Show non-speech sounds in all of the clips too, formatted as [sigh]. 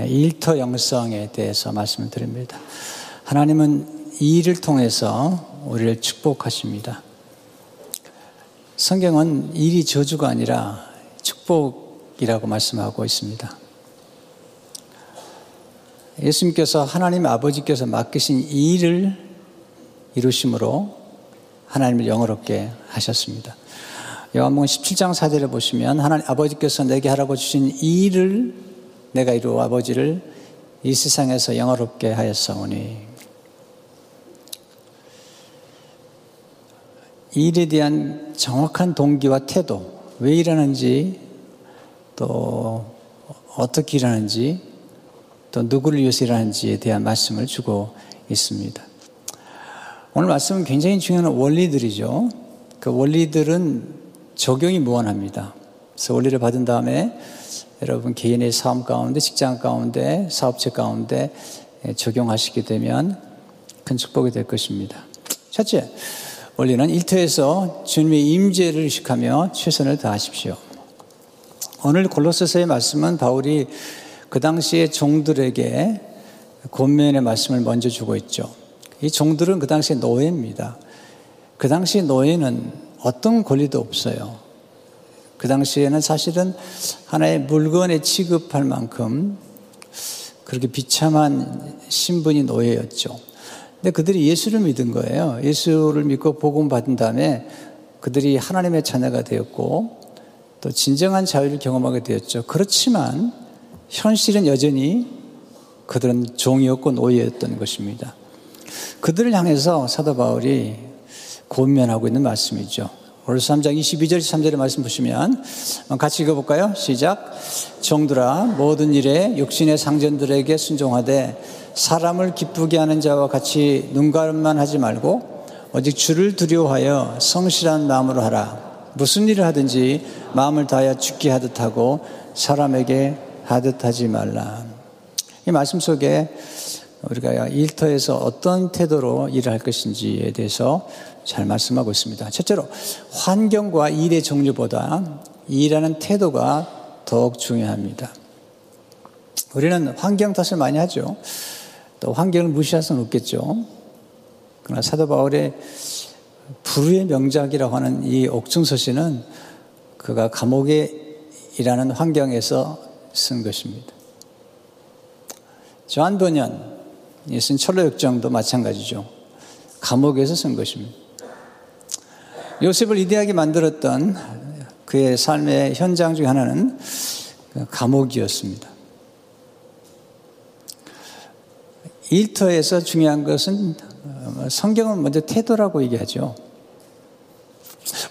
일터 영성에 대해서 말씀을 드립니다. 하나님은 이 일을 통해서 우리를 축복하십니다. 성경은 일이 저주가 아니라 축복이라고 말씀하고 있습니다. 예수님께서 하나님 아버지께서 맡기신 이 일을 이루심으로 하나님을 영어롭게 하셨습니다. 요한복음 17장 4절에 보시면 하나님 아버지께서 내게 하라고 주신 이 일을 내가 이루어 아버지를 이 세상에서 영화롭게 하였사오니 이 일에 대한 정확한 동기와 태도 왜 일하는지 또 어떻게 일하는지 또 누구를 위해서 일하는지에 대한 말씀을 주고 있습니다. 오늘 말씀은 굉장히 중요한 원리들이죠. 그 원리들은 적용이 무한합니다. 그래서 원리를 받은 다음에 여러분 개인의 삶 가운데, 직장 가운데, 사업체 가운데 적용하시게 되면 큰 축복이 될 것입니다. 첫째, 원리는 일터에서 주님의 임재를 의식하며 최선을 다하십시오. 오늘 골로새서의 말씀은 바울이 그 당시에 종들에게 권면의 말씀을 먼저 주고 있죠. 이 종들은 그 당시에 노예입니다. 그 당시 노예는 어떤 권리도 없어요. 그 당시에는 사실은 하나의 물건에 취급할 만큼 그렇게 비참한 신분이 노예였죠. 근데 그들이 예수를 믿은 거예요. 예수를 믿고 복음 받은 다음에 그들이 하나님의 자녀가 되었고 또 진정한 자유를 경험하게 되었죠. 그렇지만 현실은 여전히 그들은 종이었고 노예였던 것입니다. 그들을 향해서 사도 바울이 권면하고 있는 말씀이죠. 오르스 3장 22절 23절의 말씀 보시면 같이 읽어볼까요? 시작. 정들아 모든 일에 육신의 상전들에게 순종하되 사람을 기쁘게 하는 자와 같이 눈가름만 하지 말고 오직 주를 두려워하여 성실한 마음으로 하라. 무슨 일을 하든지 마음을 다하여 죽게 하듯 하고 사람에게 하듯 하지 말라. 이 말씀 속에 우리가 일터에서 어떤 태도로 일을 할 것인지에 대해서 잘 말씀하고 있습니다. 첫째로 환경과 일의 종류보다 일하는 태도가 더욱 중요합니다. 우리는 환경 탓을 많이 하죠. 또 환경을 무시할 수는 없겠죠. 그러나 사도 바울의 불후의 명작이라고 하는 이 옥중서시는 그가 감옥에 일하는 환경에서 쓴 것입니다. 조한 번연, 예수님 철로 역정도 마찬가지죠. 감옥에서 쓴 것입니다. 요셉을 이대하게 만들었던 그의 삶의 현장 중 하나는 감옥이었습니다. 일터에서 중요한 것은 성경은 먼저 태도라고 얘기하죠.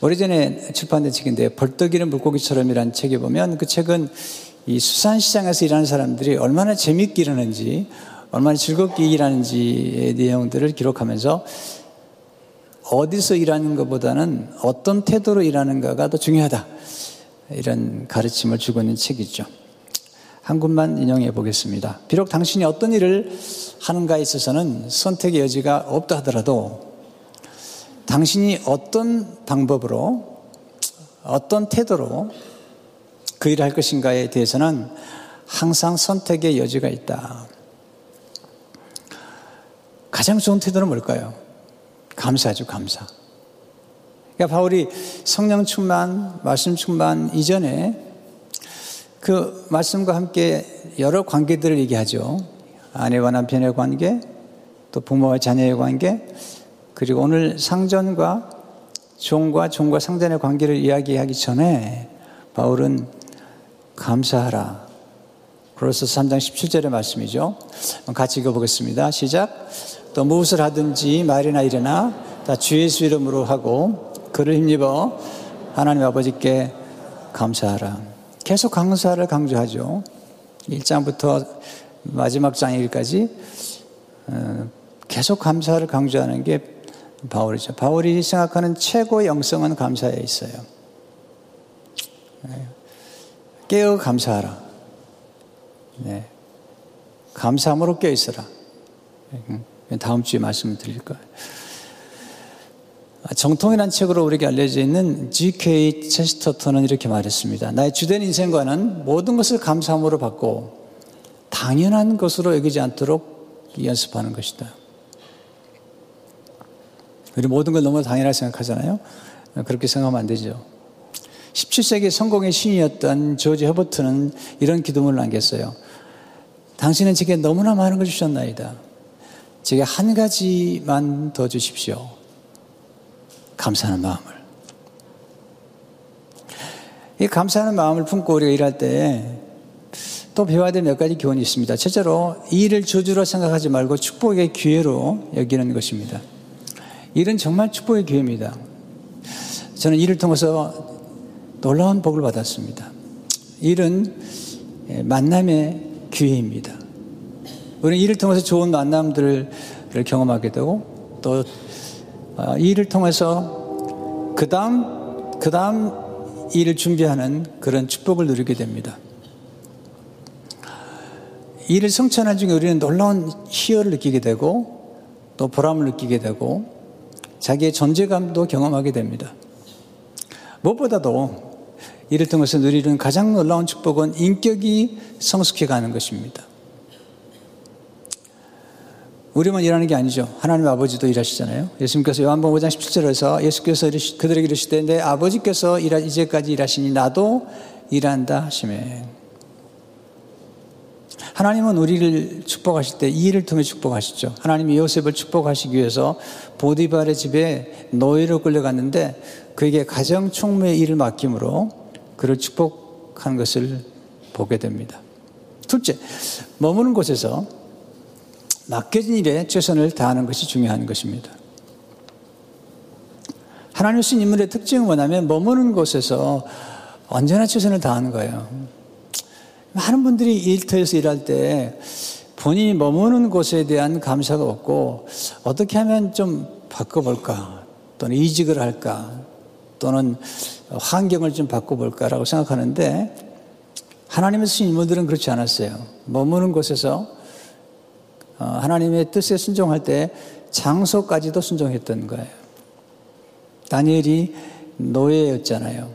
오래전에 출판된 책인데 벌떡이는 물고기처럼이라는 책에 보면 그 책은 이 수산시장에서 일하는 사람들이 얼마나 재밌게 일하는지 얼마나 즐겁게 일하는지의 내용들을 기록하면서 어디서 일하는 것보다는 어떤 태도로 일하는가가 더 중요하다. 이런 가르침을 주고 있는 책이죠. 한 군만 인용해 보겠습니다. 비록 당신이 어떤 일을 하는가에 있어서는 선택의 여지가 없다 하더라도 당신이 어떤 방법으로 어떤 태도로 그 일을 할 것인가에 대해서는 항상 선택의 여지가 있다. 가장 좋은 태도는 뭘까요? 감사죠, 감사. 그러니까 바울이 성령 충만, 말씀 충만 이전에 그 말씀과 함께 여러 관계들을 얘기하죠. 아내와 남편의 관계, 또 부모와 자녀의 관계, 그리고 오늘 상전과 종과 종과 상전의 관계를 이야기하기 전에 바울은 감사하라. 그래서 3장 17절의 말씀이죠. 같이 읽어보겠습니다. 시작. 또 무엇을 하든지 말이나 일이나 다 주 예수 이름으로 하고 그를 힘입어 하나님 아버지께 감사하라. 계속 감사를 강조하죠. 1장부터 마지막 장일까지 어, 계속 감사를 강조하는 게 바울이죠. 바울이 생각하는 최고의 영성은 감사에 있어요. 네. 깨어 감사하라. 네. 감사함으로 깨어 있어라. 다음 주에 말씀을 드릴 거예요. 정통이라는 책으로 우리에게 알려져 있는 G.K. 체스터턴은 이렇게 말했습니다. 나의 주된 인생과는 모든 것을 감사함으로 받고 당연한 것으로 여기지 않도록 연습하는 것이다. 우리 모든 걸 너무 당연하게 생각하잖아요. 그렇게 생각하면 안 되죠. 17세기 성공의 신이었던 조지 허버트는 이런 기도문을 남겼어요. 당신은 제게 너무나 많은 걸 주셨나이다. 제게 한 가지만 더 주십시오. 감사하는 마음을. 이 감사하는 마음을 품고 우리가 일할 때 또 배워야 될 몇 가지 교훈이 있습니다. 첫째로 일을 저주로 생각하지 말고 축복의 기회로 여기는 것입니다. 일은 정말 축복의 기회입니다. 저는 일을 통해서 놀라운 복을 받았습니다. 일은 만남의 기회입니다. 우리는 일을 통해서 좋은 만남들을 경험하게 되고 또 어, 일을 통해서 그 다음 그 다음 일을 준비하는 그런 축복을 누리게 됩니다. 일을 성취하는 중에 우리는 놀라운 희열을 느끼게 되고 또 보람을 느끼게 되고 자기의 존재감도 경험하게 됩니다. 무엇보다도 이를 통해서 누리는 가장 놀라운 축복은 인격이 성숙해 가는 것입니다. 우리만 일하는 게 아니죠. 하나님 아버지도 일하시잖아요. 예수님께서 요한복음 5장 17절에서 예수께서 그들에게 이르시되 내 아버지께서 일하, 이제까지 일하시니 나도 일한다 하시매. 하나님은 우리를 축복하실 때 이 일을 통해 축복하시죠. 하나님이 요셉을 축복하시기 위해서 보디발의 집에 노예로 끌려갔는데 그에게 가정 총무의 일을 맡김으로 그를 축복한 것을 보게 됩니다. 둘째, 머무는 곳에서 맡겨진 일에 최선을 다하는 것이 중요한 것입니다. 하나님 신 인물의 특징은 뭐냐면 머무는 곳에서 언제나 최선을 다하는 거예요. 많은 분들이 일터에서 일할 때 본인이 머무는 곳에 대한 감사가 없고 어떻게 하면 좀 바꿔볼까 또는 이직을 할까 또는 환경을 좀 바꿔볼까라고 생각하는데 하나님의 쓰신 인물들은 그렇지 않았어요. 머무는 곳에서 어, 하나님의 뜻에 순종할 때 장소까지도 순종했던 거예요. 다니엘이 노예였잖아요.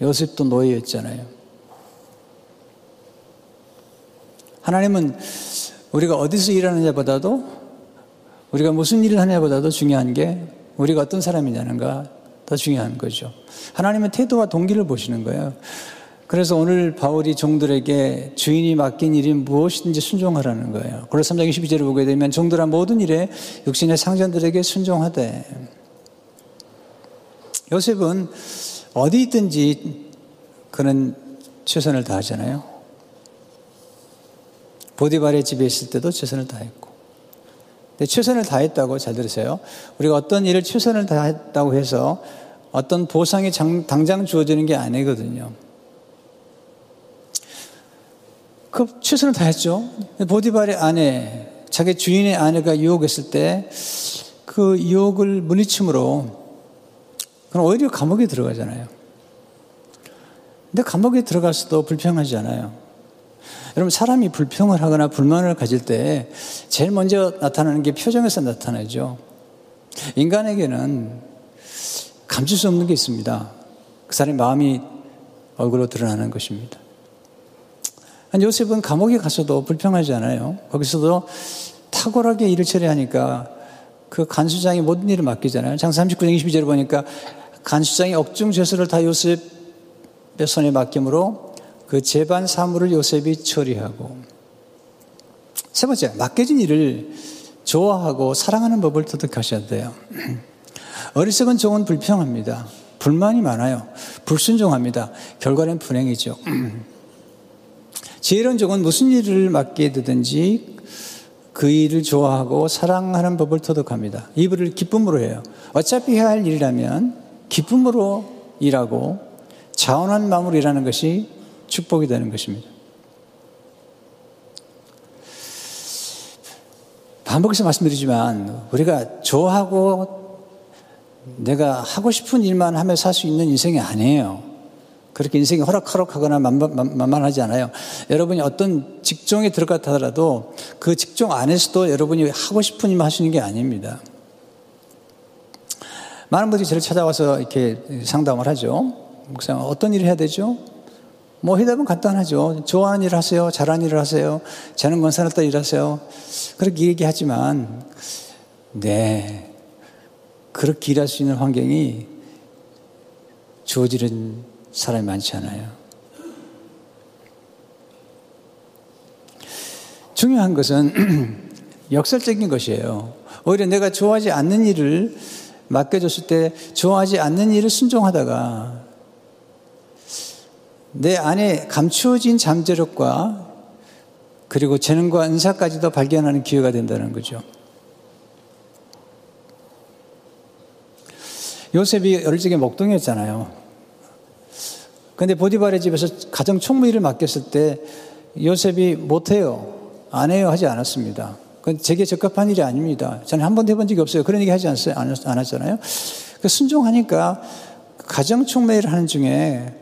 요셉도 노예였잖아요. 하나님은 우리가 어디서 일하느냐보다도 우리가 무슨 일을 하냐보다도 중요한 게 우리가 어떤 사람이냐는가 더 중요한 거죠. 하나님은 태도와 동기를 보시는 거예요. 그래서 오늘 바울이 종들에게 주인이 맡긴 일이 무엇이든지 순종하라는 거예요. 그래서 3장 22절을 보게 되면 종들아 모든 일에 육신의 상전들에게 순종하되 요셉은 어디 있든지 그는 최선을 다하잖아요. 보디발의 집에 있을 때도 최선을 다했고. 근데 최선을 다했다고 잘 들으세요. 우리가 어떤 일을 최선을 다했다고 해서 어떤 보상이 장, 당장 주어지는 게 아니거든요. 그 최선을 다했죠. 보디발의 아내, 자기 주인의 아내가 유혹했을 때 그 유혹을 물리침으로 그럼 오히려 감옥에 들어가잖아요. 근데 감옥에 들어가서도 불평하지 않아요. 여러분, 사람이 불평을 하거나 불만을 가질 때 제일 먼저 나타나는 게 표정에서 나타나죠. 인간에게는 감출 수 없는 게 있습니다. 그 사람의 마음이 얼굴로 드러나는 것입니다. 요셉은 감옥에 가서도 불평하지 않아요. 거기서도 탁월하게 일을 처리하니까 그 간수장이 모든 일을 맡기잖아요. 장 39장 22절을 보니까 간수장이 억중 죄수를 다 요셉의 손에 맡김으로 그 재반 사물을 요셉이 처리하고 세 번째, 맡겨진 일을 좋아하고 사랑하는 법을 터득하셔야 돼요. [clears throat] 어리석은 종은 불평합니다. 불만이 많아요. 불순종합니다. 결과는 불행이죠. [clears throat] 지혜로운 종은 무슨 일을 맡게 되든지 그 일을 좋아하고 사랑하는 법을 터득합니다. 이 일을 기쁨으로 해요. 어차피 해야 할 일이라면 기쁨으로 일하고 자원한 마음으로 일하는 것이 축복이 되는 것입니다. 반복해서 말씀드리지만 우리가 좋아하고 내가 하고 싶은 일만 하며 살 수 있는 인생이 아니에요. 그렇게 인생이 호락호락하거나 만만하지 않아요. 여러분이 어떤 직종에 들어갔다 하더라도 그 직종 안에서도 여러분이 하고 싶은 일만 하시는 게 아닙니다. 많은 분들이 저를 찾아와서 이렇게 상담을 하죠. 목사 어떤 일을 해야 되죠? 뭐 해답은 간단하죠. 좋아하는 일 하세요. 잘하는 일을 하세요. 저는 건사놨다 일하세요. 그렇게 얘기하지만, 네. 그렇게 일할 수 있는 환경이 주어지는 사람이 많지 않아요. 중요한 것은 [clears throat] 역설적인 것이에요. 오히려 내가 좋아하지 않는 일을 맡겨줬을 때 좋아하지 않는 일을 순종하다가 내 안에 감추어진 잠재력과 그리고 재능과 은사까지도 발견하는 기회가 된다는 거죠. 요셉이 어릴 적에 목동이었잖아요. 근데 보디발의 집에서 가정 총무일을 맡겼을 때 요셉이 못해요. 안 해요. 하지 않았습니다. 그건 제게 적합한 일이 아닙니다. 저는 한 번도 해본 적이 없어요. 그런 얘기 하지 않았어요. 안 했잖아요. 그 순종하니까 가정 총무일을 하는 중에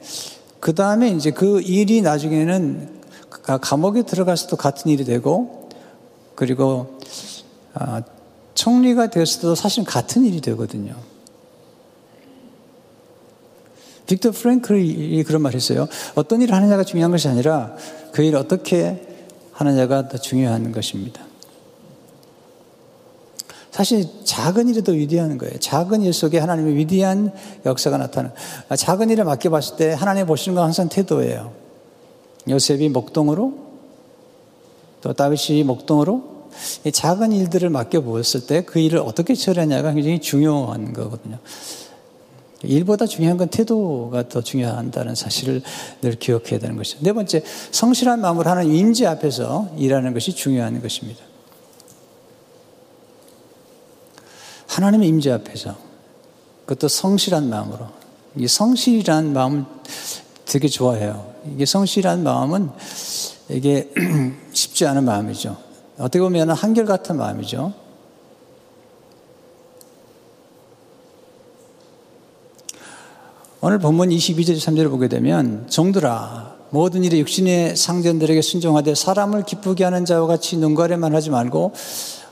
그 다음에 이제 그 일이 나중에는 감옥에 들어가서도 같은 일이 되고 그리고 아, 총리가 되었어도 사실 같은 일이 되거든요. 빅터 프랭클이 그런 말 했어요. 어떤 일을 하느냐가 중요한 것이 아니라 그 일을 어떻게 하느냐가 더 중요한 것입니다. 사실 작은 더 위대한 거예요. 작은 일 속에 하나님의 위대한 역사가 나타나는. 아, 작은 일을 맡겨봤을 때 하나님 보시는 건 항상 태도예요. 요셉이 목동으로 또 다윗이 목동으로 작은 일들을 맡겨보았을 때 그 일을 어떻게 처리하냐가 굉장히 중요한 거거든요. 일보다 중요한 건 태도가 더 중요한다는 사실을 늘 기억해야 되는 것이죠. 네 번째, 성실한 마음으로 하는 임재 앞에서 일하는 것이 중요한 것입니다. 하나님의 임재 앞에서 그것도 성실한 마음으로 이 성실이란 마음을 되게 좋아해요. 이게 성실한 마음은 이게 [clears throat] 쉽지 않은 마음이죠. 어떻게 보면 한결같은 마음이죠. 오늘 본문 22절 3절을 보게 되면 정들아 모든 일에 육신의 상전들에게 순종하되 사람을 기쁘게 하는 자와 같이 눈가래만 하지 말고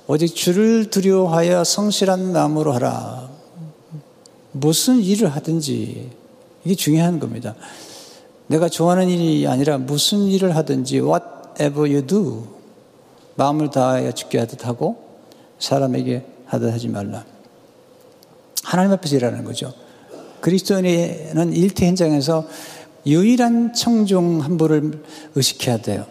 오직 주를 두려워하여 성실한 마음으로 하라. 무슨 일을 하든지 이게 중요한 겁니다. 내가 좋아하는 일이 아니라 무슨 일을 하든지 whatever you do 마음을 다하여 죽게 하듯 하고 사람에게 하듯 하지 말라. 하나님 앞에서 일하는 거죠. 그리스도인은 일태 현장에서 유일한 청중 한 분을 의식해야 돼요.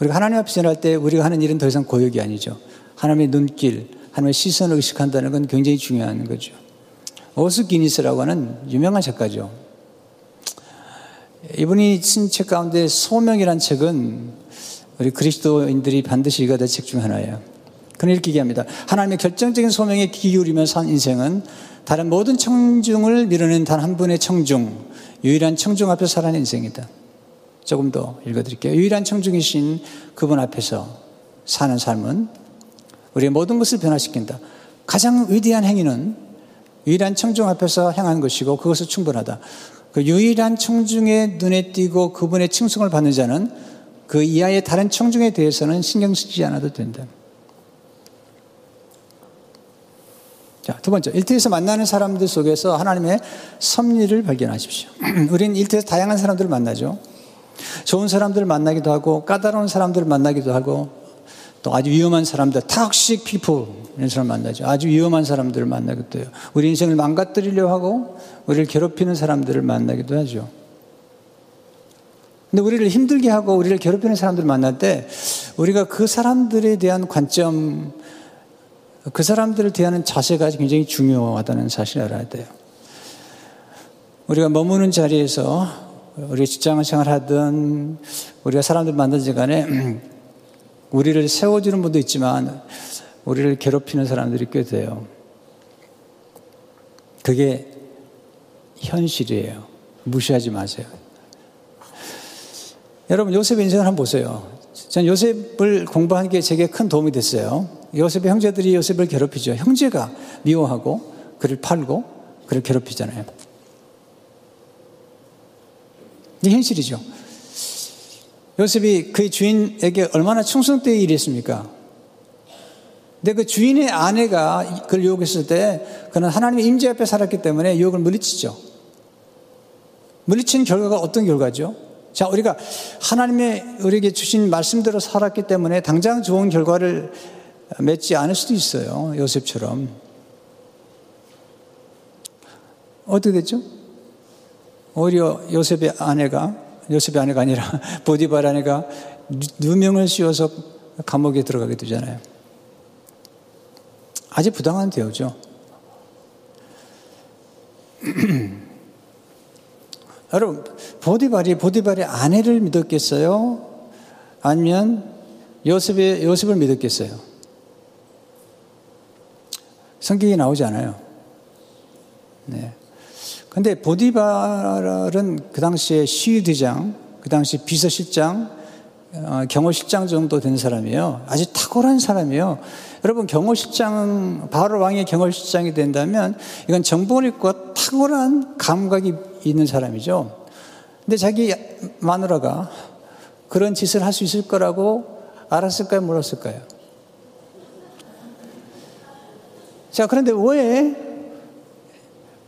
우리가 하나님 앞에 지날 때 우리가 하는 일은 더 이상 고역이 아니죠. 하나님의 눈길, 하나님의 시선을 의식한다는 건 굉장히 중요한 거죠. 오스 기니스라고 하는 유명한 작가죠. 이분이 쓴 책 가운데 소명이란 책은 우리 그리스도인들이 반드시 읽어야 될 책 중 하나예요. 그는 이렇게 얘기합니다. 하나님의 결정적인 소명에 귀 기울이며 산 인생은 다른 모든 청중을 밀어낸 단한 분의 청중, 유일한 청중 앞에 살아낸 인생이다. 조금 더 읽어드릴게요. 유일한 청중이신 그분 앞에서 사는 삶은 우리의 모든 것을 변화시킨다. 가장 위대한 행위는 유일한 청중 앞에서 행한 것이고 그것은 충분하다. 그 유일한 청중의 눈에 띄고 그분의 칭송을 받는 자는 그 이하의 다른 청중에 대해서는 신경 쓰지 않아도 된다. 자, 두 번째. 일터에서 만나는 사람들 속에서 하나님의 섭리를 발견하십시오. [clears throat] 우리는 일터에서 다양한 사람들을 만나죠. 좋은 사람들을 만나기도 하고 까다로운 사람들을 만나기도 하고 또 아주 위험한 사람들, 탁식 피플 이런 사람 만나죠. 아주 위험한 사람들을 만나기도 해요. 우리 인생을 망가뜨리려 하고 우리를 괴롭히는 사람들을 만나기도 하죠. 근데 우리를 힘들게 하고 우리를 괴롭히는 사람들을 만날 때 우리가 그 사람들에 대한 관점, 그 사람들을 대하는 자세가 굉장히 중요하다는 사실을 알아야 돼요. 우리가 머무는 자리에서 우리 직장 생활하든 우리가 사람들 만나지 간에 [clears throat] 우리를 세워주는 분도 있지만 우리를 괴롭히는 사람들이 꽤 돼요. 그게 현실이에요. 무시하지 마세요. 여러분 요셉의 인생을 한번 보세요. 전 요셉을 공부한 게 제게 큰 도움이 됐어요. 요셉의 형제들이 요셉을 괴롭히죠. 형제가 미워하고 그를 팔고 그를 괴롭히잖아요. 이 현실이죠. 요셉이 그의 주인에게 얼마나 충성되게 일했습니까? 근데 그 주인의 아내가 그를 유혹했을 때 그는 하나님의 임재 앞에 살았기 때문에 유혹을 물리치죠. 물리친 결과가 어떤 결과죠? 자, 우리가 하나님의 우리에게 주신 말씀대로 살았기 때문에 당장 좋은 결과를 맺지 않을 수도 있어요. 요셉처럼. 어떻게 됐죠? 오히려 요셉의 아내가, 요셉의 아내가 아니라 [laughs] 보디발 아내가 누명을 씌워서 감옥에 들어가게 되잖아요. 아주 부당한 대우죠. [clears throat] 여러분, 보디발이 보디발의 아내를 믿었겠어요? 아니면 요셉의, 요셉을 믿었겠어요? 성경이 나오지 않아요. 네. 근데 보디발은 그 당시에 시위대장, 그 당시 비서실장, 어, 경호실장 정도 된 사람이에요. 아주 탁월한 사람이에요. 여러분, 경호실장, 바로 왕의 경호실장이 된다면 이건 정보력과 탁월한 감각이 있는 사람이죠. 근데 자기 마누라가 그런 짓을 할 수 있을 거라고 알았을까요? 몰랐을까요? 자, 그런데 왜,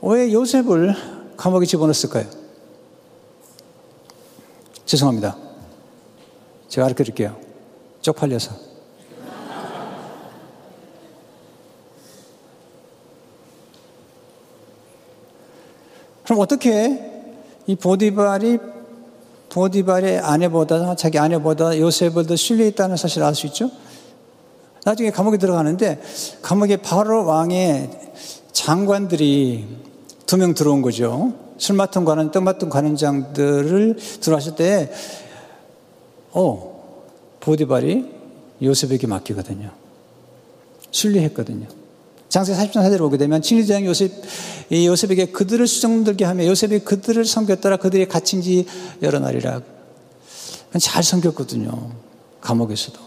왜 요셉을 감옥에 집어넣었을까요? 죄송합니다. 제가 알려 드릴게요. 쪽팔려서. 그럼 어떻게 이 보디발이 보디발의 아내보다 자기 아내보다 요셉을 더 신뢰했다는 사실을 알 수 있죠? 나중에 감옥에 들어가는데 감옥에 바로 왕의 장관들이 두 명 들어온 거죠. 술 맡은 관원, 떡 맡은 관원장들을 들어왔을 때, 어, 보디발이 요셉에게 맡기거든요. 신뢰했거든요. 장세 40장 사대로 보게 되면 친리장 요셉, 이 요셉에게 그들을 수정들게 하며 요셉이 그들을 섬겼더라 그들이 갇힌 지 여러 날이라. 잘 섬겼거든요. 감옥에서도.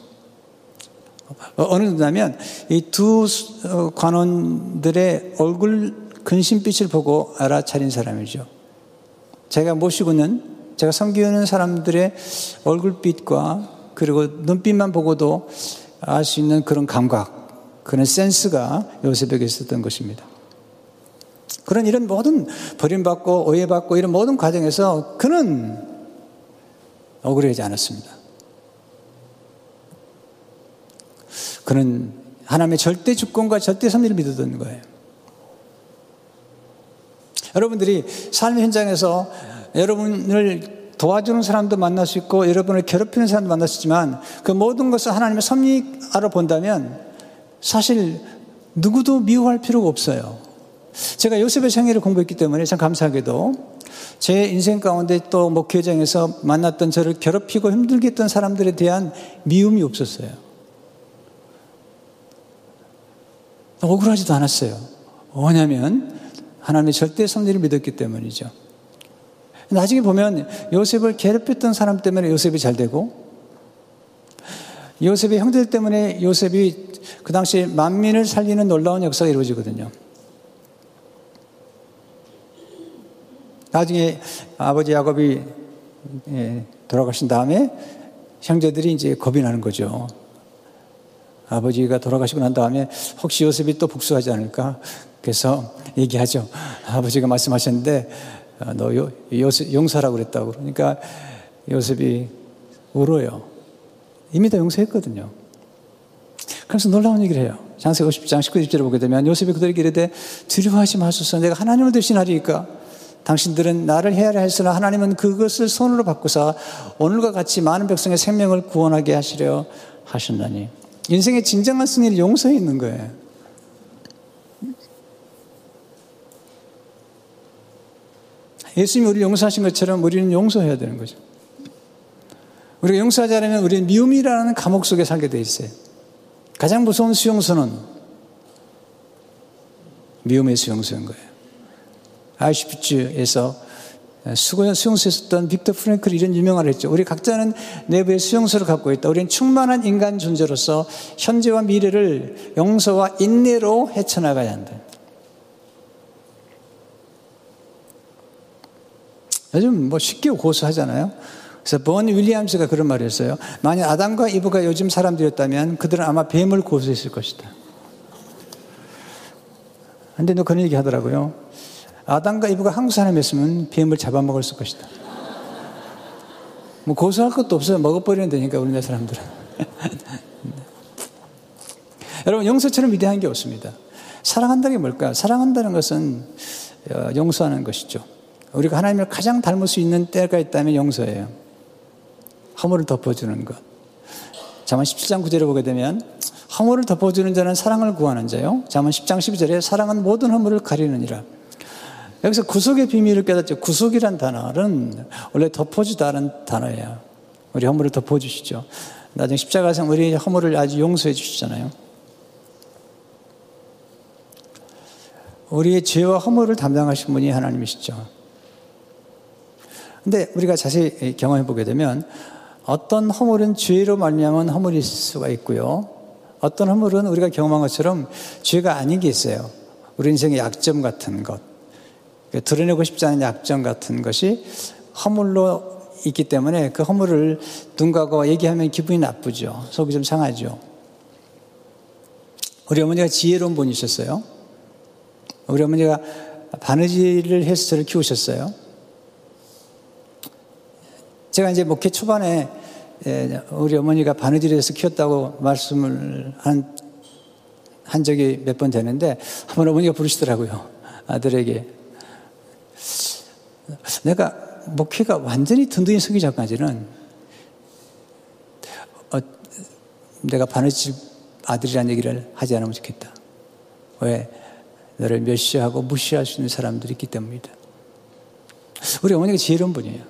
어, 어느 정도냐면 이두 어, 관원들의 얼굴 근심빛을 보고 알아차린 사람이죠. 제가 모시고 는 제가 섬기는 사람들의 얼굴빛과 그리고 눈빛만 보고도 알 수 있는 그런 감각. 그런 센스가 요셉에게 있었던 것입니다. 그런 이런 모든 버림받고 오해받고 이런 모든 과정에서 그는 억울하지 않았습니다. 그는 하나님의 절대 주권과 절대 섭리를 믿었던 거예요. 여러분들이 삶의 현장에서 여러분을 도와주는 사람도 만날 수 있고 여러분을 괴롭히는 사람도 만날 수 있지만 그 모든 것을 하나님의 섭리하러 본다면 사실 누구도 미워할 필요가 없어요. 제가 요셉의 생애를 공부했기 때문에 참 감사하게도 제 인생 가운데 또 목회장에서 만났던 저를 괴롭히고 힘들게 했던 사람들에 대한 미움이 없었어요. 억울하지도 않았어요. 뭐냐면 하나님의 절대 섭리를 믿었기 때문이죠. 나중에 보면 요셉을 괴롭혔던 사람 때문에 요셉이 잘 되고 요셉의 형들 때문에 요셉이 그 당시 만민을 살리는 놀라운 역사가 이루어지거든요. 나중에 아버지 야곱이 예, 돌아가신 다음에 형제들이 이제 겁이 나는 거죠. 아버지가 돌아가시고 난 다음에 혹시 요셉이 또 복수하지 않을까? 그래서 얘기하죠. 아버지가 말씀하셨는데 어, 너 요, 요셉 용서라고 그랬다고 그러니까 요셉이 울어요. 이미 다 용서했거든요. 그래서 놀라운 얘기를 해요. 장세가 50장 19, 20절을 보게 되면 요셉이 그들에게 이르되 두려워하지 마소서 내가 하나님을 대신하리까 당신들은 나를 헤아려 했으나 하나님은 그것을 손으로 바꾸사 오늘과 같이 많은 백성의 생명을 구원하게 하시려 하셨나니 인생의 진정한 승리는 용서에 있는 거예요. 예수님이 우리를 용서하신 것처럼 우리는 용서해야 되는 거죠. 우리가 용서하지 않으면 우리는 미움이라는 감옥 속에 살게 돼 있어요. 가장 무서운 수용소는 미움의 수용소인 거예요. 아이슈피츠에서 수용소에 있었던 빅터 프랭클이 이런 유명을 했죠. 우리 각자는 내부의 수용소를 갖고 있다. 우리는 충만한 인간 존재로서 현재와 미래를 용서와 인내로 헤쳐나가야 한다. 요즘 뭐 쉽게 고소하잖아요. 그래서 본 윌리엄스가 그런 말을 했어요. 만약 아담과 이브가 요즘 사람들이었다면 그들은 아마 뱀을 고소했을 것이다. 근데 너 그런 얘기 하더라고요. 아담과 이브가 한국 사람이었으면 뱀을 잡아먹을 것이다. 뭐 고소할 것도 없어요. 먹어버리면 되니까 우리나라 사람들은. [laughs] 여러분 용서처럼 위대한 게 없습니다. 사랑한다는 게 뭘까요? 사랑한다는 것은 어, 용서하는 것이죠. 우리가 하나님을 가장 닮을 수 있는 때가 있다면 용서예요. 허물을 덮어주는 것. 자만 17장 9절에 보게 되면 허물을 덮어주는 자는 사랑을 구하는 자요. 자만 10장 12절에 사랑은 모든 허물을 가리느니라. 여기서 구속의 비밀을 깨닫죠. 구속이란 단어는 원래 덮어주다는 단어예요. 우리 허물을 덮어주시죠. 나중에 십자가상 우리 허물을 아주 용서해 주시잖아요. 우리의 죄와 허물을 담당하신 분이 하나님이시죠. 근데 우리가 자세히 경험해 보게 되면 어떤 허물은 죄로 말미암은 허물일 수가 있고요. 어떤 허물은 우리가 경험한 것처럼 죄가 아닌 게 있어요. 우리 인생의 약점 같은 것. 드러내고 싶지 않은 약점 같은 것이 허물로 있기 때문에 그 허물을 누군가가 얘기하면 기분이 나쁘죠. 속이 좀 상하죠. 우리 어머니가 지혜로운 분이셨어요. 우리 어머니가 바느질을 해서 저를 키우셨어요. 제가 이제 목회 초반에 예, 우리 어머니가 바느질해서 키웠다고 말씀을 한, 한 적이 몇 번 되는데 한번 어머니가 부르시더라고요. 아들에게. 내가 목회가 완전히 든든히 서기 전까지는 어, 내가 바느질 아들이라는 얘기를 하지 않으면 좋겠다. 왜? 너를 멸시하고 무시할 수 있는 사람들이 있기 때문이다. 우리 어머니가 지혜로운 분이에요.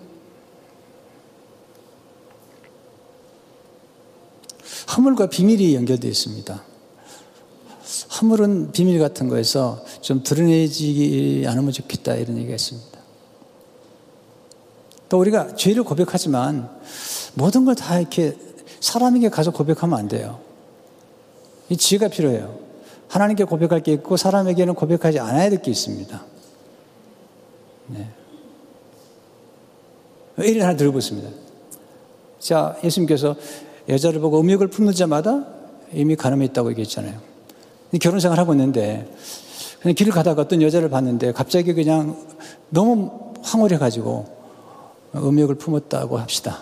허물과 비밀이 연결되어 있습니다. 허물은 비밀 같은 거에서 좀 드러내지 않으면 좋겠다 이런 얘기가 있습니다. 또 우리가 죄를 고백하지만 모든 걸 다 이렇게 사람에게 가서 고백하면 안 돼요. 이 지혜가 필요해요. 하나님께 고백할 게 있고 사람에게는 고백하지 않아야 될 게 있습니다. 네. 예를 하나 들어보겠습니다. 자, 예수님께서 여자를 보고 음욕을 품는 자마다 이미 가늠이 있다고 얘기했잖아요. 결혼 생활 하고 있는데 그냥 길을 가다가 어떤 여자를 봤는데 갑자기 그냥 너무 황홀해가지고 음욕을 품었다고 합시다.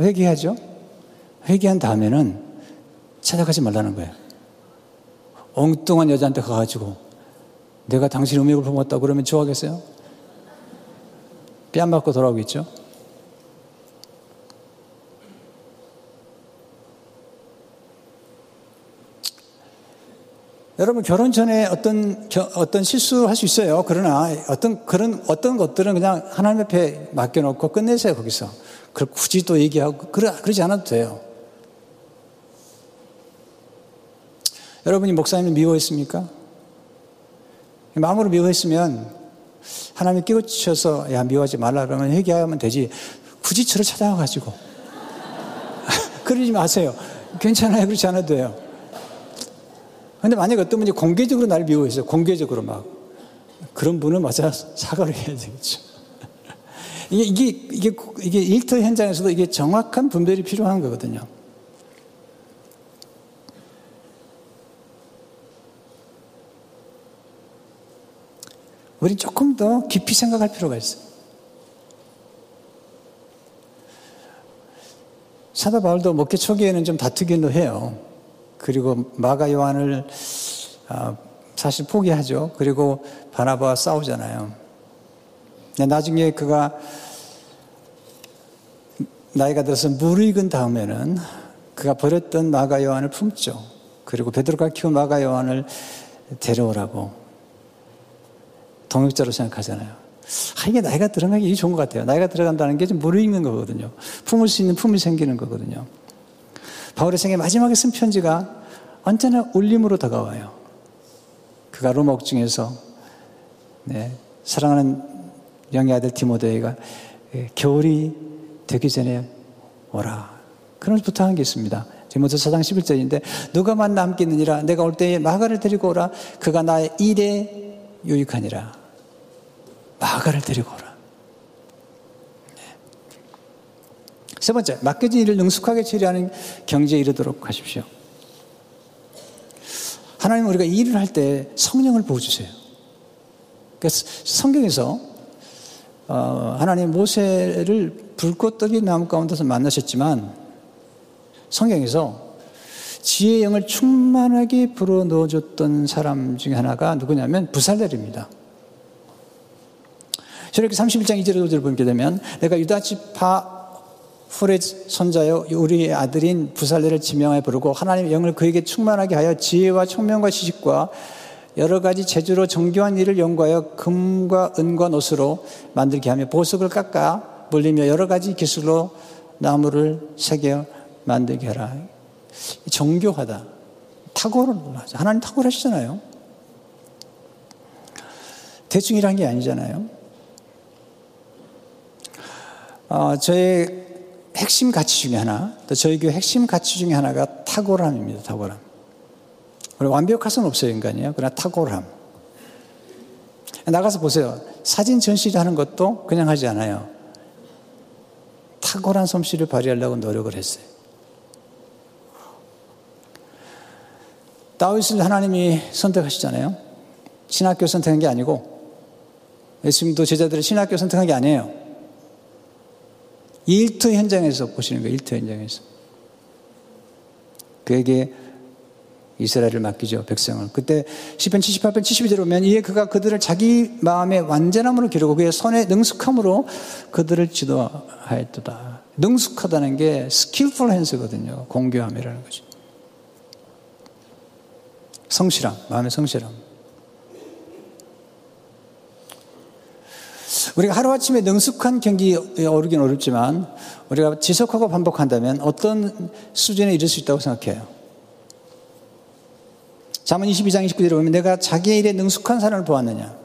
회개하죠? 회개한 다음에는 찾아가지 말라는 거예요. 엉뚱한 여자한테 가가지고 내가 당신 음욕을 품었다 그러면 좋아하겠어요? 뺨 맞고 돌아오겠죠? 여러분 결혼 전에 어떤 어떤 실수할 수 있어요. 그러나 어떤 그런 어떤 것들은 그냥 하나님 앞에 맡겨놓고 끝내세요 거기서. 그 굳이 또 얘기하고 그러, 그러지 않아도 돼요. 여러분이 목사님을 미워했습니까? 마음으로 미워했으면 하나님이 끼우치셔서 야 미워하지 말라 그러면 회개하면 되지. 굳이 저를 찾아와가지고 [laughs] 그러지 마세요. 괜찮아요. 그렇지 않아도 돼요. 근데 만약에 어떤 분이 공개적으로 나를 미워해서 공개적으로 막 그런 분은 맞아 사과를 해야 되겠죠. [laughs] 이게, 이게, 이게, 이게 일터 현장에서도 이게 정확한 분별이 필요한 거거든요. 우리 조금 더 깊이 생각할 필요가 있어요. 사도 바울도 목회 초기에는 좀 다투기도 해요. 그리고 마가 요한을 아, 사실 포기하죠. 그리고 바나바와 싸우잖아요. 나중에 그가 나이가 들어서 무르익은 다음에는 그가 버렸던 마가 요한을 품죠. 그리고 베드로가 키운 마가 요한을 데려오라고 동역자로 생각하잖아요. 아, 이게 나이가 들어가기 좋은 것 같아요. 나이가 들어간다는 게 좀 무르익는 거거든요. 품을 수 있는 품이 생기는 거거든요. 바울의 생애 마지막에 쓴 편지가 언제나 울림으로 다가와요. 그가 로마 옥중에서 네, 사랑하는 영의 아들 디모데가 예, 겨울이 되기 전에 오라. 그런 부탁한 게 있습니다. 디모데 4장 11절인데 누가 만나 함께 있느니라 내가 올 때에 마가를 데리고 오라 그가 나의 일에 유익하니라 마가를 데리고 오라 네. 세 번째 맡겨진 일을 능숙하게 처리하는 경제에 이르도록 하십시오 하나님 우리가 일을 할 때 성령을 부어주세요. 그래서 성경에서 어, 하나님 모세를 불꽃떡이 나무 가운데서 만나셨지만 성경에서 지혜의 영을 충만하게 불어넣어줬던 사람 중에 하나가 누구냐면 부살렐입니다. 저렇게 31장 2절을 5절을 보게 되면 내가 유다지파 후레 손자여 우리 아들인 부살레를 지명하여 부르고 하나님의 영을 그에게 충만하게 하여 지혜와 총명과 지식과 여러 가지 재주로 정교한 일을 연구하여 금과 은과 노수로 만들게 하며 보석을 깎아 물리며 여러 가지 기술로 나무를 새겨 만들게 하라. 정교하다. 탁월하죠. 하나님 탁월하시잖아요. 대충 일한 게 아니잖아요. 어, 저의 핵심 가치 중에 하나, 또 저희 교회 핵심 가치 중에 하나가 탁월함입니다. 탁월함. 완벽할 수는 없어요, 인간이요. 그러나 탁월함. 나가서 보세요. 사진 전시를 하는 것도 그냥 하지 않아요. 탁월한 솜씨를 발휘하려고 노력을 했어요. 다윗을 하나님이 선택하시잖아요. 신학교 선택한 게 아니고 예수님도 제자들을 신학교 선택한 게 아니에요. 일터 현장에서 보시는 거예요. 일터 현장에서. 그에게 이스라엘을 맡기죠. 백성을. 그때 시편 78편 72절에 보면 이에 그가 그들을 자기 마음의 완전함으로 기르고 그의 손의 능숙함으로 그들을 지도하였도다. 능숙하다는 게 skillful hands거든요. 공교함이라는 거죠. 성실함, 마음의 성실함. 우리가 하루아침에 능숙한 경지에 오르긴 어렵지만 우리가 지속하고 반복한다면 어떤 수준에 이를 수 있다고 생각해요. 잠언 22장 29절에 보면 내가 자기의 일에 능숙한 사람을 보았느냐.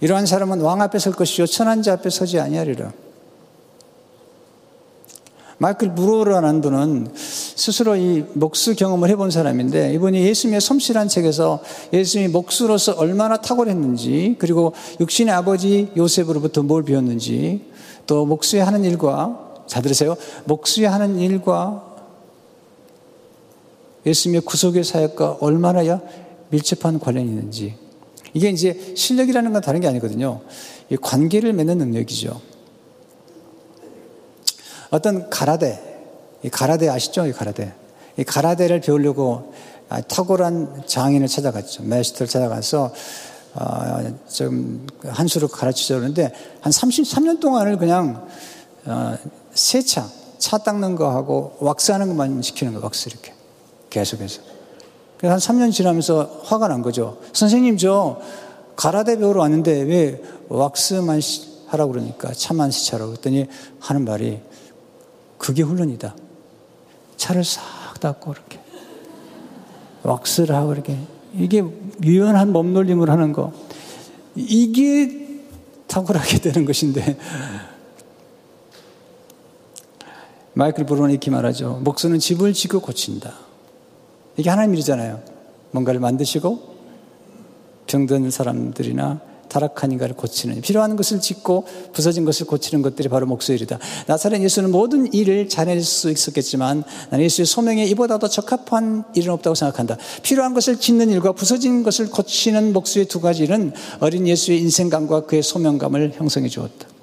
이러한 사람은 왕 앞에 설 것이요 천한 자 앞에 서지 아니하리라. 마이클 브로라는 분은 스스로 이 목수 경험을 해본 사람인데 이분이 예수님의 솜씨란 책에서 예수님이 목수로서 얼마나 탁월했는지 그리고 육신의 아버지 요셉으로부터 뭘 배웠는지 또 목수의 하는 일과 자 들으세요. 목수의 하는 일과 예수님의 구속의 사역과 얼마나 밀접한 관련이 있는지 이게 이제 실력이라는 건 다른 게 아니거든요. 관계를 맺는 능력이죠. 어떤 가라데, 이 가라데 아시죠? 이 가라데. 이 가라데를 배우려고 아, 탁월한 장인을 찾아갔죠. 메스터를 찾아가서 어, 좀 한수를 가르치자 그러는데 한 33년 동안을 그냥 어, 세차, 차 닦는 거 하고 왁스하는 것만 시키는 거 왁스 이렇게 계속해서. 그래서 한 3년 지나면서 화가 난 거죠. 선생님 저 가라데 배우러 왔는데 왜 왁스만 하라고 그러니까 차만 세차라고 그랬더니 하는 말이 그게 훈련이다. 차를 싹 닦고 이렇게 왁스를 하고 이렇게 이게 유연한 몸놀림을 하는 거 이게 탁월하게 [laughs] 되는 것인데 마이클 브루는 이렇게 말하죠. 목수는 집을 지고 고친다. 이게 하나님 일이잖아요. 뭔가를 만드시고 병든 사람들이나 타락한 인간을 고치는 필요한 것을 짓고 부서진 것을 고치는 것들이 바로 목소리다. 나사렛 예수는 모든 일을 잘해낼 수 있었겠지만 나는 예수의 소명에 이보다 더 적합한 일은 없다고 생각한다. 필요한 것을 짓는 일과 부서진 것을 고치는 목수의 두 가지 일은 어린 예수의 인생감과 그의 소명감을 형성해 주었다.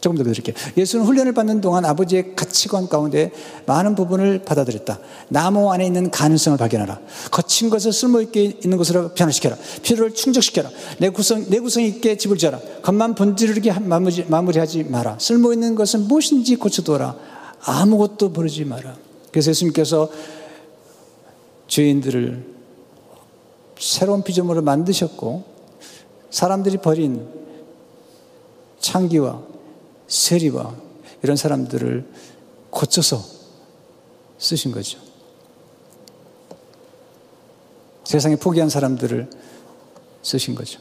조금 더 드릴게요. 예수는 훈련을 받는 동안 아버지의 가치관 가운데 많은 부분을 받아들였다. 나무 안에 있는 가능성을 발견하라. 거친 것을 쓸모있게 있는 것으로 변화시켜라. 필요를 충족시켜라. 내 구성, 내 구성 있게 집을 지어라. 겉만 번지르게 마무리, 마무리하지 마라. 쓸모있는 것은 무엇인지 고쳐두어라. 아무것도 버리지 마라. 그래서 예수님께서 죄인들을 새로운 피조물을 만드셨고 사람들이 버린 창기와 세리와 이런 사람들을 고쳐서 쓰신 거죠. 세상에 포기한 사람들을 쓰신 거죠.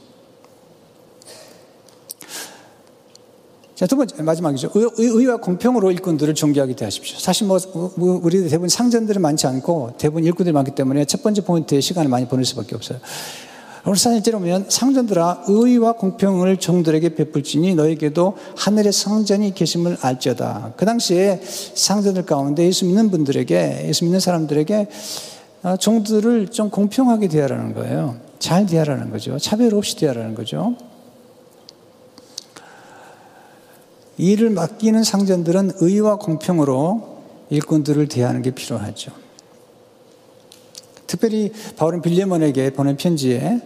자, 두 번째, 마지막이죠. 의, 와 공평으로 일꾼들을 존경하게 대하십시오. 사실 뭐, 뭐, 우리 대부분 상전들은 많지 않고 대부분 일꾼들이 많기 때문에 첫 번째 포인트에 시간을 많이 보낼 수밖에 없어요. 사실대로 보면 상전들아 의와 공평을 종들에게 베풀지니 너에게도 하늘의 상전이 계심을 알지어다. 그 당시에 상전들 가운데 예수 믿는 분들에게 예수 믿는 사람들에게 아, 종들을 좀 공평하게 대하라는 거예요. 잘 대하라는 거죠. 차별 없이 대하라는 거죠. 일을 맡기는 상전들은 의와 공평으로 일꾼들을 대하는 게 필요하죠. 특별히 바울은 빌레몬에게 보낸 편지에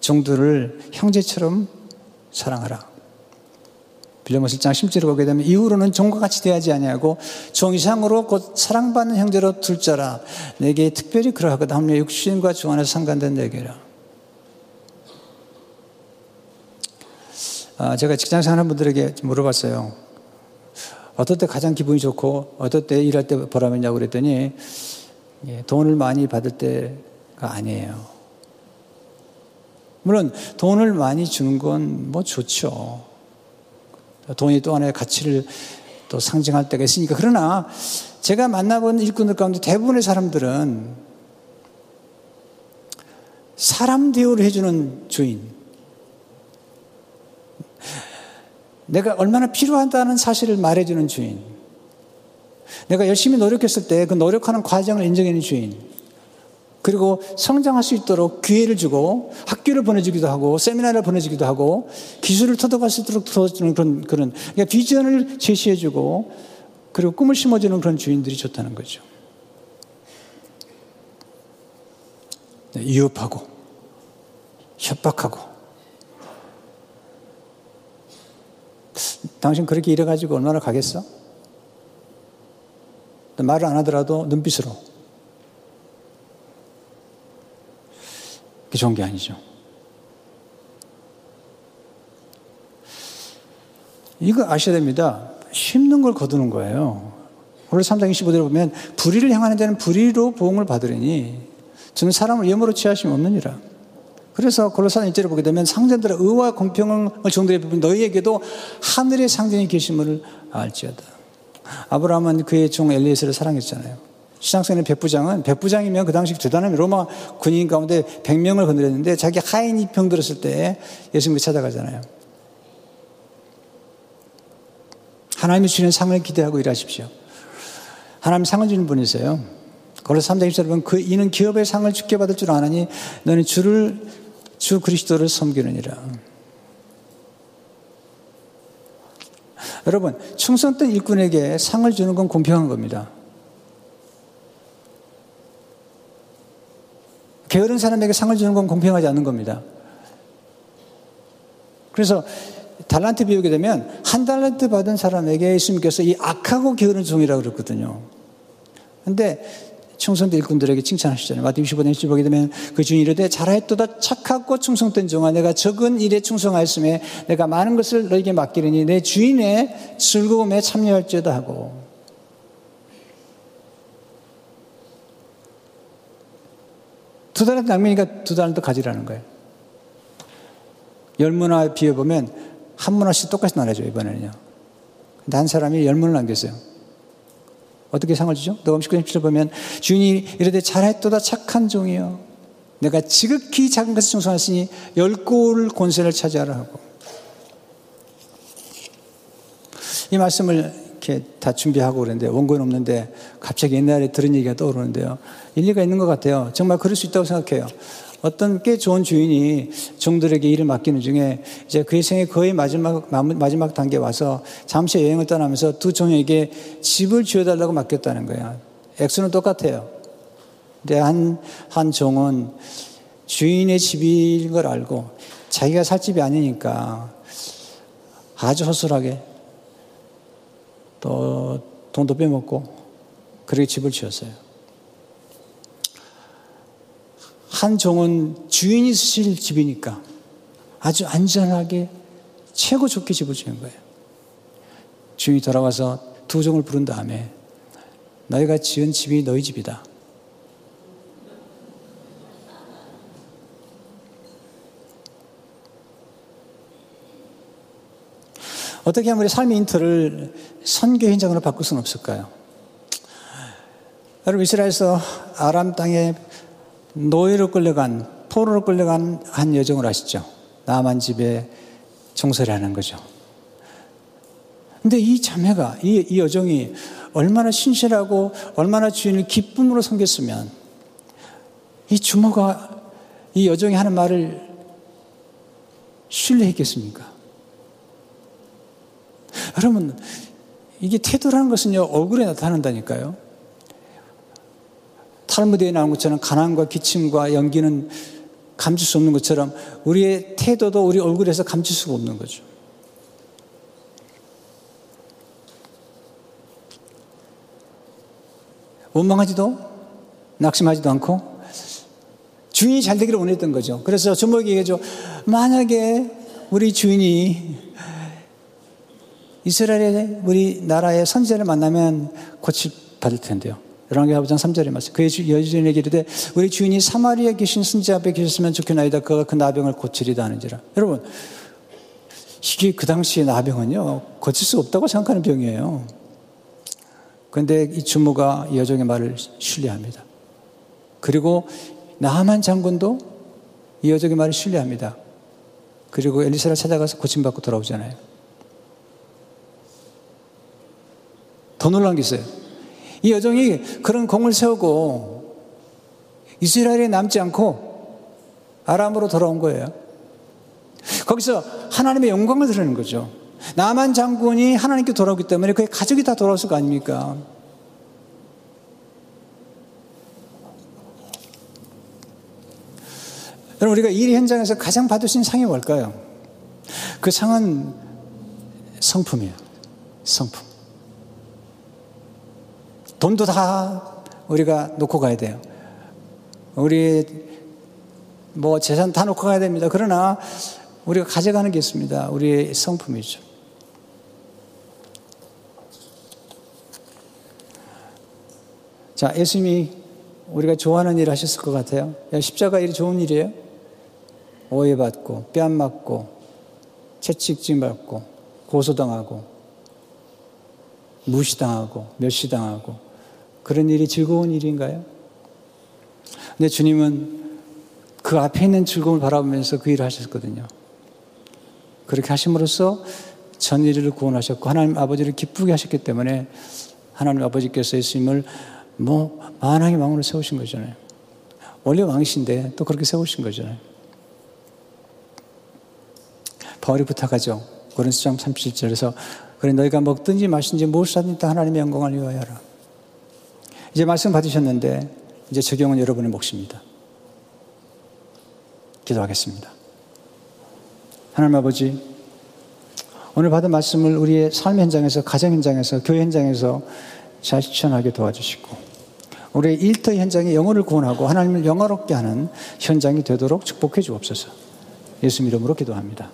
종들을 형제처럼 사랑하라. 빌레몬 1장 10절을 보게 되면 이후로는 종과 같이 대하지 아니하고 종 이상으로 곧 사랑받는 형제로 둘 자라 내게 특별히 그러하거든 하며 육신과 주 안에서 상관된 내게라. 아, 제가 직장 생활하는 분들에게 물어봤어요. 어떨 때 가장 기분이 좋고 어떨 때 일할 때 보람 있냐고 그랬더니 예, 돈을 많이 받을 때가 아니에요. 물론 돈을 많이 주는 건 뭐 좋죠. 돈이 또 하나의 가치를 또 상징할 때가 있으니까. 그러나 제가 만나본 일꾼들 가운데 대부분의 사람들은 사람 대우를 해주는 주인. 내가 얼마나 필요하다는 사실을 말해주는 주인. 내가 열심히 노력했을 때 그 노력하는 과정을 인정해주는 주인. 그리고 성장할 수 있도록 기회를 주고 학교를 보내주기도 하고 세미나를 보내주기도 하고 기술을 터득할 수 있도록 도와주는 그런, 그런 그러니까 비전을 제시해주고 그리고 꿈을 심어주는 그런 주인들이 좋다는 거죠. 네, 위협하고 협박하고 당신 그렇게 일해가지고 얼마나 가겠어? 말을 안 하더라도 눈빛으로 그게 좋은 게 아니죠. 이거 아셔야 됩니다. 심는 걸 거두는 거예요. 오늘 3장 25절에 보면 불의를 향하는 자는 불의로 보응을 받으리니 저는 사람을 예물로 취하심이 없느니라. 그래서 골로사는 1절에 보게 되면 상전들의 의와 공평을 정들에 부분 너희에게도 하늘의 상전이 계심을 알지어다. 아브라함은 그의 종 엘리에스를 사랑했잖아요. 시장성의 백부장은 백부장이면 그 당시 대단한 로마 군인 가운데 100명을 건드렸는데 자기 하인이 병들었을 때 예수님을 찾아가잖아요. 하나님이 주는 상을 기대하고 일하십시오. 하나님 상을 주는 분이세요. 걸로 3장 1절 보면 그 이는 기업의 상을 주게 받을 줄 아나니 너는 주를 주 그리스도를 섬기느니라. 여러분 충성된 일꾼에게 상을 주는 건 공평한 겁니다. 게으른 사람에게 상을 주는 건 공평하지 않는 겁니다. 그래서 달란트 비우게 되면 한 달란트 받은 사람에게 예수님께서 이 악하고 게으른 종이라고 그랬거든요. 근데 충성된 일꾼들에게 칭찬하시잖아요. 마태 25장 1절 보게 되면 그 주인 이르되 잘하였도다 착하고 충성된 종아 내가 적은 일에 충성하였음에 내가 많은 것을 너에게 맡기려니 내 주인의 즐거움에 참여할지어다 하고 두 달한테 낭면이니까 두 달한테 가지라는 거예요. 열 문화 비워보면 한 문화씩 똑같이 나눠줘, 이번에는요. 근데 한 사람이 열 문을 남겼어요. 어떻게 상을 주죠? 너가 음식 7절 보면 주인이 이르되 잘했도다 착한 종이요. 내가 지극히 작은 것을 충성하시니 열골 권세를 차지하라 하고. 이 말씀을 이렇게 다 준비하고 그러는데 원고는 없는데 갑자기 옛날에 들은 얘기가 떠오르는데요. 일리가 있는 것 같아요. 정말 그럴 수 있다고 생각해요. 어떤 꽤 좋은 주인이 종들에게 일을 맡기는 중에 이제 그의 생의 거의 마지막, 마지막 단계에 와서 잠시 여행을 떠나면서 두 종에게 집을 지어달라고 맡겼다는 거예요. 액수는 똑같아요. 근데 한, 한 종은 주인의 집인 걸 알고 자기가 살 집이 아니니까 아주 허술하게 또 돈도 빼먹고 그렇게 집을 지었어요. 한 종은 주인이 쓰실 집이니까 아주 안전하게 최고 좋게 집을 지은 거예요. 주인이 돌아와서 두 종을 부른 다음에 너희가 지은 집이 너희 집이다. 어떻게 하면 우리 삶의 인터를 선교 현장으로 바꿀 수는 없을까요? 여러분 이스라엘에서 아람 땅에 노예로 끌려간 포로로 끌려간 한 여정을 아시죠? 남한 집에 종소리 하는 거죠. 근데 이 자매가, 이, 이 여정이 얼마나 신실하고 얼마나 주인을 기쁨으로 섬겼으면 이 주모가 이 여종이 하는 말을 신뢰했겠습니까? 여러분, 이게 태도라는 것은요, 얼굴에 나타난다니까요. 탈무드에 나온 것처럼 가난과 기침과 연기는 감출 수 없는 것처럼 우리의 태도도 우리 얼굴에서 감출 수가 없는 거죠. 원망하지도 낙심하지도 않고 주인이 잘 되기를 원했던 거죠. 그래서 주목이 얘기하죠. 만약에 우리 주인이 이스라엘의 우리 나라의 선지자를 만나면 고칠 받을 텐데요. 열왕기 하부장 3절에 말씀. 그의 여주인에게 이르되 우리 주인이 사마리아에 계신 선지자 앞에 계셨으면 좋겠나이다. 그가 그 나병을 고치리다 하는지라. 여러분 이게 그 당시의 나병은요 고칠 수 없다고 생각하는 병이에요. 그런데 이 주모가 이 여종의 말을 신뢰합니다. 그리고 나만 장군도 이 여종의 말을 신뢰합니다. 그리고 엘리사를 찾아가서 고침받고 돌아오잖아요. 더 놀란 게 있어요. 이 여종이 그런 공을 세우고 이스라엘에 남지 않고 아람으로 돌아온 거예요. 거기서 하나님의 영광을 드리는 거죠. 나만 장군이 하나님께 돌아오기 때문에 그의 가족이 다 돌아왔을 거 아닙니까? 여러분, 우리가 일 현장에서 가장 받을 수 상이 뭘까요? 그 상은 성품이에요. 성품. 돈도 다 우리가 놓고 가야 돼요. 우리 뭐 재산 다 놓고 가야 됩니다. 그러나 우리가 가져가는 게 있습니다. 우리의 성품이죠. 자, 예수님이 우리가 좋아하는 일 하셨을 것 같아요. 십자가 일이 좋은 일이에요. 오해받고, 뺨 맞고, 채찍질 받고, 고소당하고, 무시당하고, 멸시당하고, 그런 일이 즐거운 일인가요? 근데 주님은 그 앞에 있는 즐거움을 바라보면서 그 일을 하셨거든요. 그렇게 하심으로써 전 일을 구원하셨고, 하나님 아버지를 기쁘게 하셨기 때문에 하나님 아버지께서 예수님을 뭐 만왕의 왕으로 세우신 거잖아요. 원래 왕이신데 또 그렇게 세우신 거잖아요. 바울이 부탁하죠. 고린도장 37절에서 그래 너희가 먹든지 마신지 다 하나님의 영광을 위하여 하라. 이제 말씀 받으셨는데 이제 적용은 여러분의 몫입니다. 기도하겠습니다. 하나님 아버지 오늘 받은 말씀을 우리의 삶 현장에서 가정 현장에서 교회 현장에서 잘 실천하게 도와주시고 우리의 일터 현장에 영혼을 구원하고 하나님을 영화롭게 하는 현장이 되도록 축복해 주옵소서. 예수 이름으로 기도합니다.